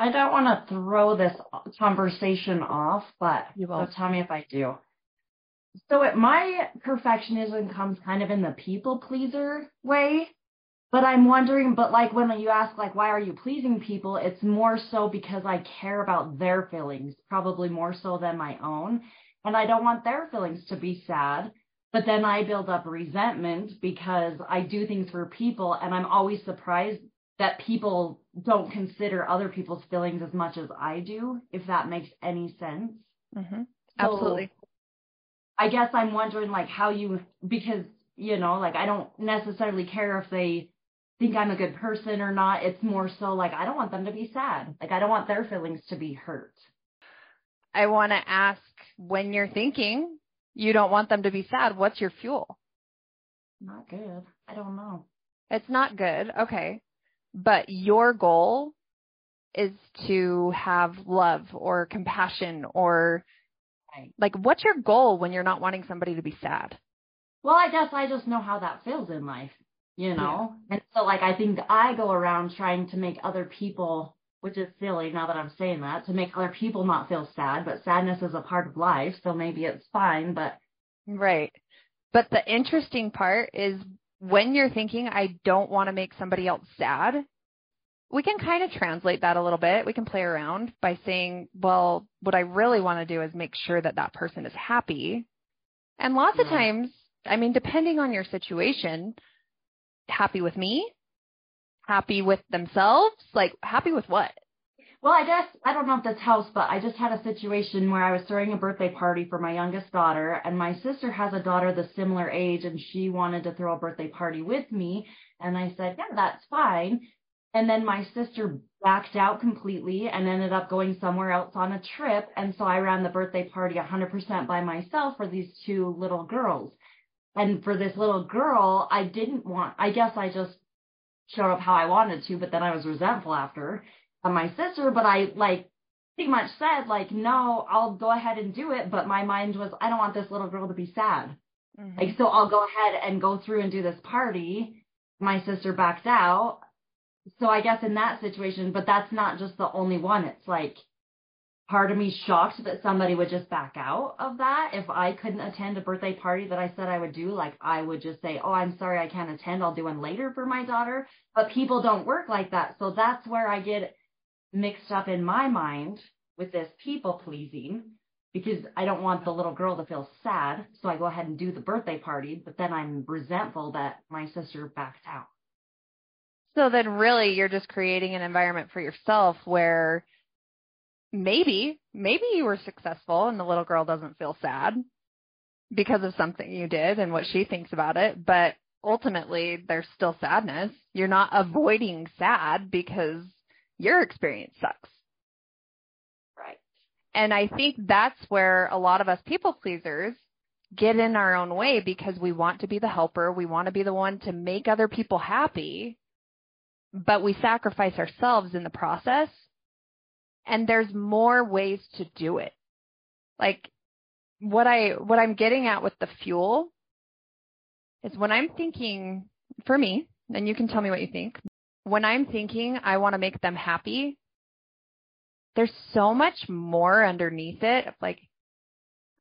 I don't want to throw this conversation off, but You so won't. tell me if I do. So it, my perfectionism comes kind of in the people pleaser way, but I'm wondering, but like when you ask like why are you pleasing people, it's more so because I care about their feelings, probably more so than my own, and I don't want their feelings to be sad. But then I build up resentment because I do things for people, and I'm always surprised that people don't consider other people's feelings as much as I do, if that makes any sense. hmm So, Absolutely. I guess I'm wondering like how you because you know like I don't necessarily care if they think I'm a good person or not. It's more so like I don't want them to be sad. Like I don't want their feelings to be hurt. I want to ask when you're thinking you don't want them to be sad, what's your fuel? Not good. I don't know. It's not good. Okay. But your goal is to have love or compassion or Right. like what's your goal when you're not wanting somebody to be sad? Well, I guess I just know how that feels in life, you know? And so, like, I think I go around trying to make other people, which is silly now that I'm saying that, to make other people not feel sad, but sadness is a part of life, so maybe it's fine, but Right. But the interesting part is when you're thinking, I don't want to make somebody else sad, we can kind of translate that a little bit. We can play around by saying, well, what I really want to do is make sure that that person is happy. And lots of mm-hmm. times, I mean, depending on your situation, happy with me, happy with themselves, like happy with what? Well, I guess I don't know if this helps, but I just had a situation where I was throwing a birthday party for my youngest daughter, and my sister has a daughter the similar age, and she wanted to throw a birthday party with me, and I said, "Yeah, that's fine." And then my sister backed out completely and ended up going somewhere else on a trip, and so I ran the birthday party 100% by myself for these two little girls. And for this little girl, I didn't want. I guess I just showed up how I wanted to, but then I was resentful after my sister, but I like pretty much said like, no, I'll go ahead and do it. But my mind was, I don't want this little girl to be sad. Mm-hmm. Like, so I'll go ahead and go through and do this party. My sister backed out. So I guess in that situation, but that's not just the only one. It's like part of me shocked that somebody would just back out of that. If I couldn't attend a birthday party that I said I would do, like I would just say, oh, I'm sorry, I can't attend. I'll do one later for my daughter. But people don't work like that. So that's where I get mixed up in my mind with this people pleasing because I don't want the little girl to feel sad. So I go ahead and do the birthday party, but then I'm resentful that my sister backed out. So then really you're just creating an environment for yourself where maybe, maybe you were successful and the little girl doesn't feel sad because of something you did and what she thinks about it, but ultimately there's still sadness. You're not avoiding sad because your experience sucks. Right. And I think that's where a lot of us people pleasers get in our own way because we want to be the helper. We want to be the one to make other people happy, but we sacrifice ourselves in the process. And there's more ways to do it. Like what I, what I'm getting at with the fuel is when I'm thinking for me, and you can tell me what you think. When I'm thinking I want to make them happy, there's so much more underneath it. Like,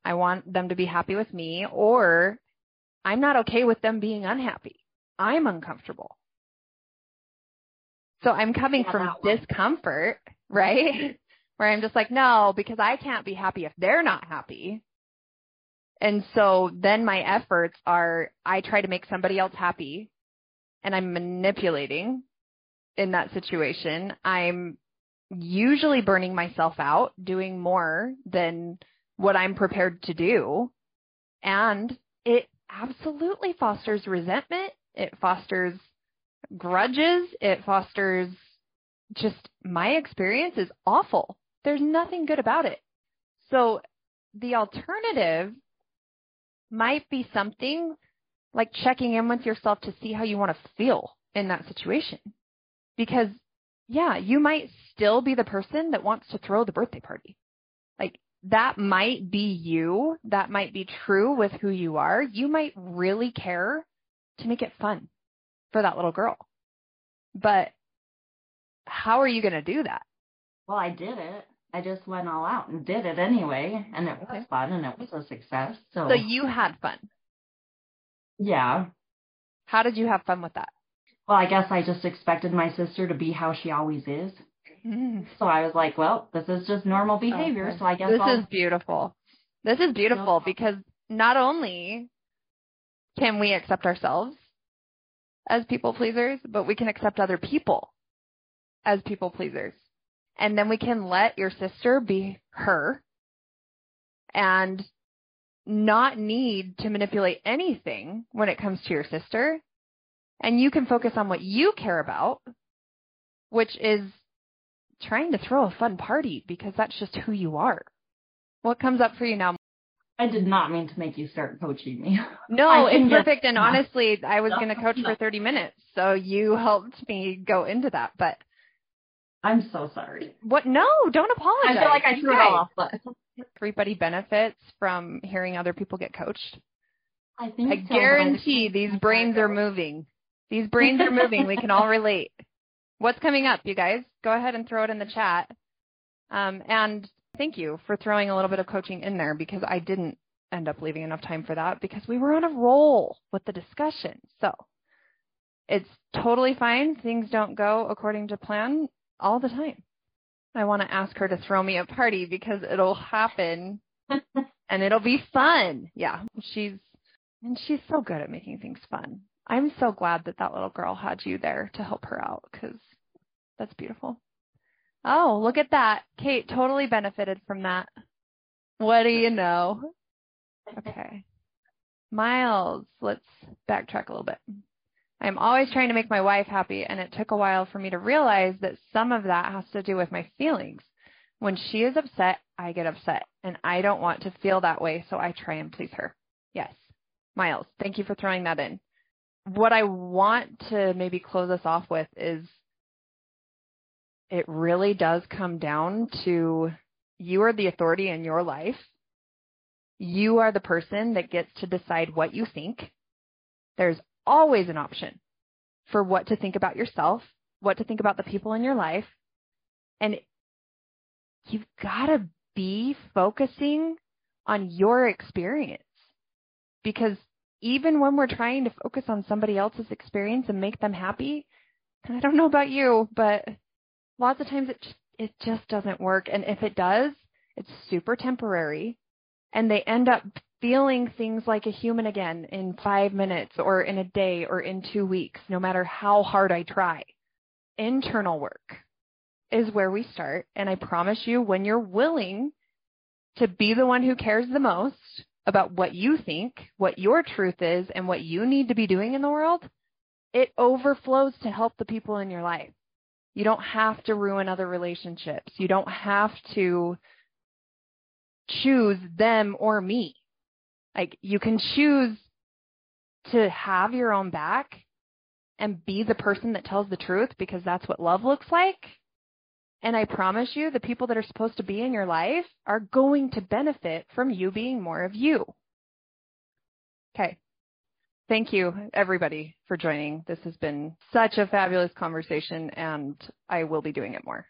I want them to be happy with me, or I'm not okay with them being unhappy. I'm uncomfortable. So I'm coming Yeah, from discomfort, right? Where I'm just like, no, because I can't be happy if they're not happy. And so then my efforts are I try to make somebody else happy and I'm manipulating in that situation. I'm usually burning myself out, doing more than what I'm prepared to do. And it absolutely fosters resentment. It fosters grudges. It fosters just my experience is awful. There's nothing good about it. So the alternative might be something like checking in with yourself to see how you want to feel in that situation. Because yeah, you might still be the person that wants to throw the birthday party. Like that might be you. That might be true with who you are. You might really care to make it fun for that little girl. But how are you going to do that? Well, I did it. I just went all out and did it anyway, and it was fun and it was a success. So, So you had fun. yeah. How did you have fun with that? Well, I guess I just expected my sister to be how she always is. Mm. So I was like, well, this is just normal behavior. Okay. So I guess This I'll is beautiful. This is beautiful because not only can we accept ourselves as people pleasers, but we can accept other people as people pleasers. And then we can let your sister be her and not need to manipulate anything when it comes to your sister. And you can focus on what you care about, which is trying to throw a fun party because that's just who you are. What comes up for you now? I did not mean to make you start coaching me. No, I it's perfect. And honestly, I was going to coach for 30 minutes. So you helped me go into that. But I'm so sorry. what? No, don't apologize. I feel like I threw it off, but Everybody benefits from hearing other people get coached. I think I so, guarantee just- these brains are moving. These brains are moving. We can all relate. What's coming up, you guys? Go ahead and throw it in the chat. Um, and thank you for throwing a little bit of coaching in there because I didn't end up leaving enough time for that because we were on a roll with the discussion. So it's totally fine. Things don't go according to plan all the time. I want to ask her to throw me a party because it'll happen and it'll be fun. Yeah, she's and she's so good at making things fun. I'm so glad that that little girl had you there to help her out because that's beautiful. Oh, look at that. Kate totally benefited from that. What do you know? Okay. Miles, let's backtrack a little bit. I'm always trying to make my wife happy, and it took a while for me to realize that some of that has to do with my feelings. When she is upset, I get upset, and I don't want to feel that way, so I try and please her. Yes. Miles, thank you for throwing that in. What I want to maybe close us off with is it really does come down to you are the authority in your life. You are the person that gets to decide what you think. There's always an option for what to think about yourself, what to think about the people in your life. And you've got to be focusing on your experience because even when we're trying to focus on somebody else's experience and make them happy, and I don't know about you, but lots of times it just, it just doesn't work. And if it does, it's super temporary and they end up feeling things like a human again in five minutes or in a day or in two weeks, no matter how hard I try. Internal work is where we start. And I promise you, when you're willing to be the one who cares the most about what you think, what your truth is, and what you need to be doing in the world, it overflows to help the people in your life. You don't have to ruin other relationships. You don't have to choose them or me. Like you can choose to have your own back and be the person that tells the truth because that's what love looks like. And I promise you, the people that are supposed to be in your life are going to benefit from you being more of you. Okay. Thank you, everybody, for joining. This has been such a fabulous conversation, and I will be doing it more.